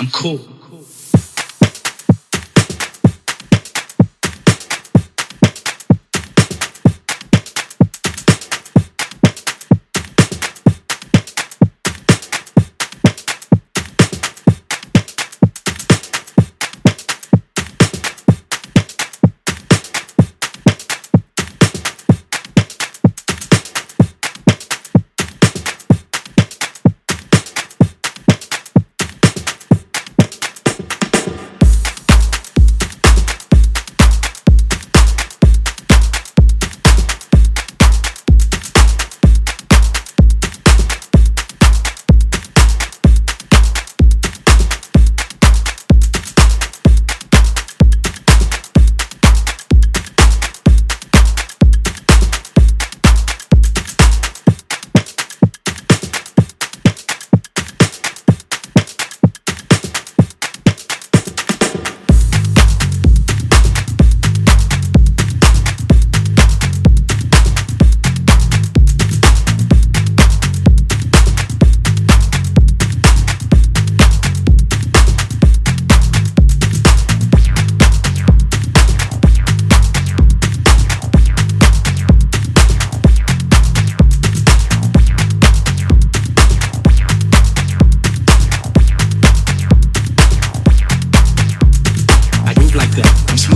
I'm cool.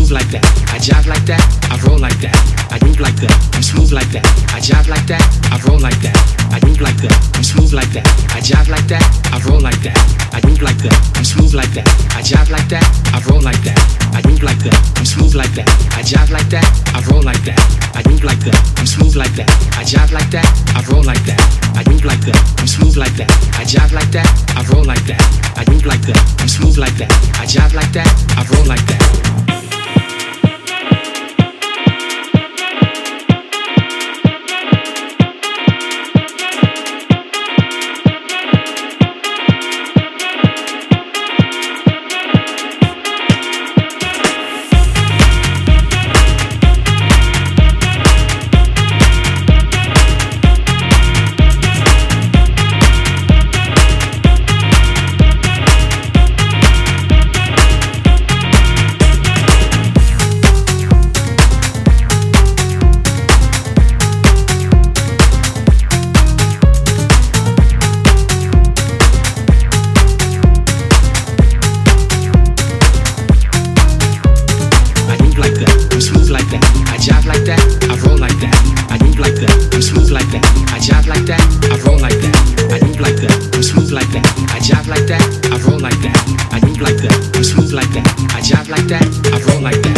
Smooth like that. I jive like that, I roll like that. I move like that, I'm smooth like that. I jive like that, I roll like that. I move like that, I'm smooth like that. I jive like that, I roll like that. I move like that, I'm smooth like that. I jive like that, I roll like that. I move like that, I'm smooth like that. I jive like that, I roll like that. I move like that, I'm smooth like that. I jive like that, I roll like that. I move like that, I'm smooth like that. I jive like that, I roll like that. I move like that, I'm smooth like that. I jive like that, I roll like that. Like that, I roll like that.